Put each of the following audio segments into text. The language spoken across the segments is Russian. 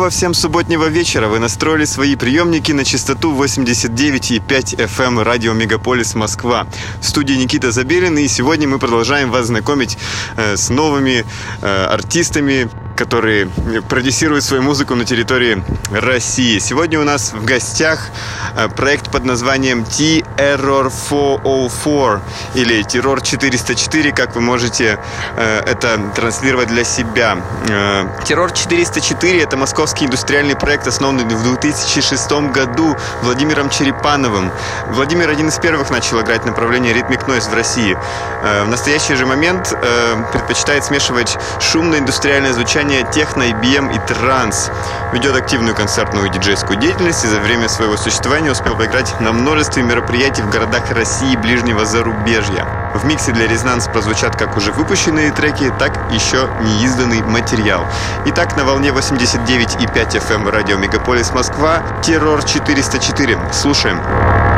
Доброго всем субботнего вечера. Вы настроили свои приемники на частоту 89,5 FM эм радио Мегаполис Москва. В студии Никита Забелин, и сегодня мы продолжаем вас знакомить э, с новыми э, артистами, которые продюсируют свою музыку на территории России. Сегодня у нас в гостях э, проект под названием T-Error 404 или Террор 404, как вы можете э, это транслировать для себя. Э, Террор 404 это московский индустриальный проект, основанный в 2006 году Владимиром Черепановым. Владимир один из первых начал играть направление ритмик нойз в России. В настоящий же момент предпочитает смешивать шумное индустриальное звучание техно, IBM и транс. Ведет активную концертную и диджейскую деятельность и за время своего существования успел поиграть на множестве мероприятий в городах России и ближнего зарубежья. В миксе для резонанс прозвучат как уже выпущенные треки, так еще неизданный материал. Итак, на волне 89,5 FM эм радио Мегаполис Москва, Террор 404. Слушаем. в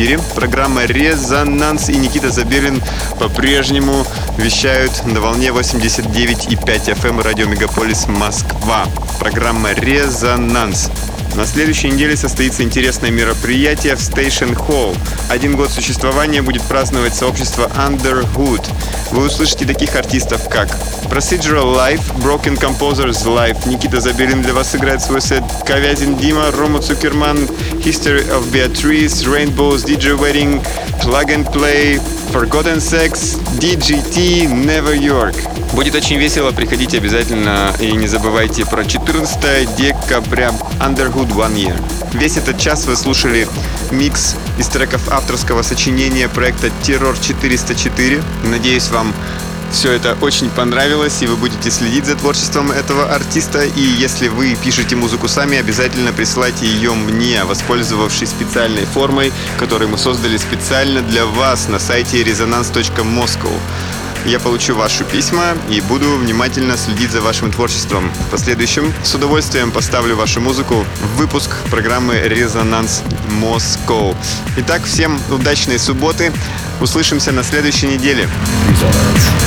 эфире. Программа «Резонанс» и Никита Забелин по-прежнему вещают на волне 89,5 FM радио Мегаполис Москва. Программа «Резонанс». На следующей неделе состоится интересное мероприятие в Station Hall. Один год существования будет праздновать сообщество Underhood. Вы услышите таких артистов, как Procedural Life, Broken Composers Live, Никита Забелин для вас играет свой сет, Ковязин Дима, Рома Цукерман, History of Beatrice, Rainbows, DJ Wedding, Plug and Play, Forgotten Sex, DGT, Never York. Будет очень весело, приходите обязательно и не забывайте про 14 декабря Underhood One Year. Весь этот час вы слушали микс из треков авторского сочинения проекта Террор 404. Надеюсь, вам все это очень понравилось, и вы будете следить за творчеством этого артиста. И если вы пишете музыку сами, обязательно присылайте ее мне, воспользовавшись специальной формой, которую мы создали специально для вас на сайте resonance.moscow. Я получу ваши письма и буду внимательно следить за вашим творчеством. В последующем с удовольствием поставлю вашу музыку в выпуск программы «Резонанс Москва». Итак, всем удачной субботы. Услышимся на следующей неделе. Резонанс.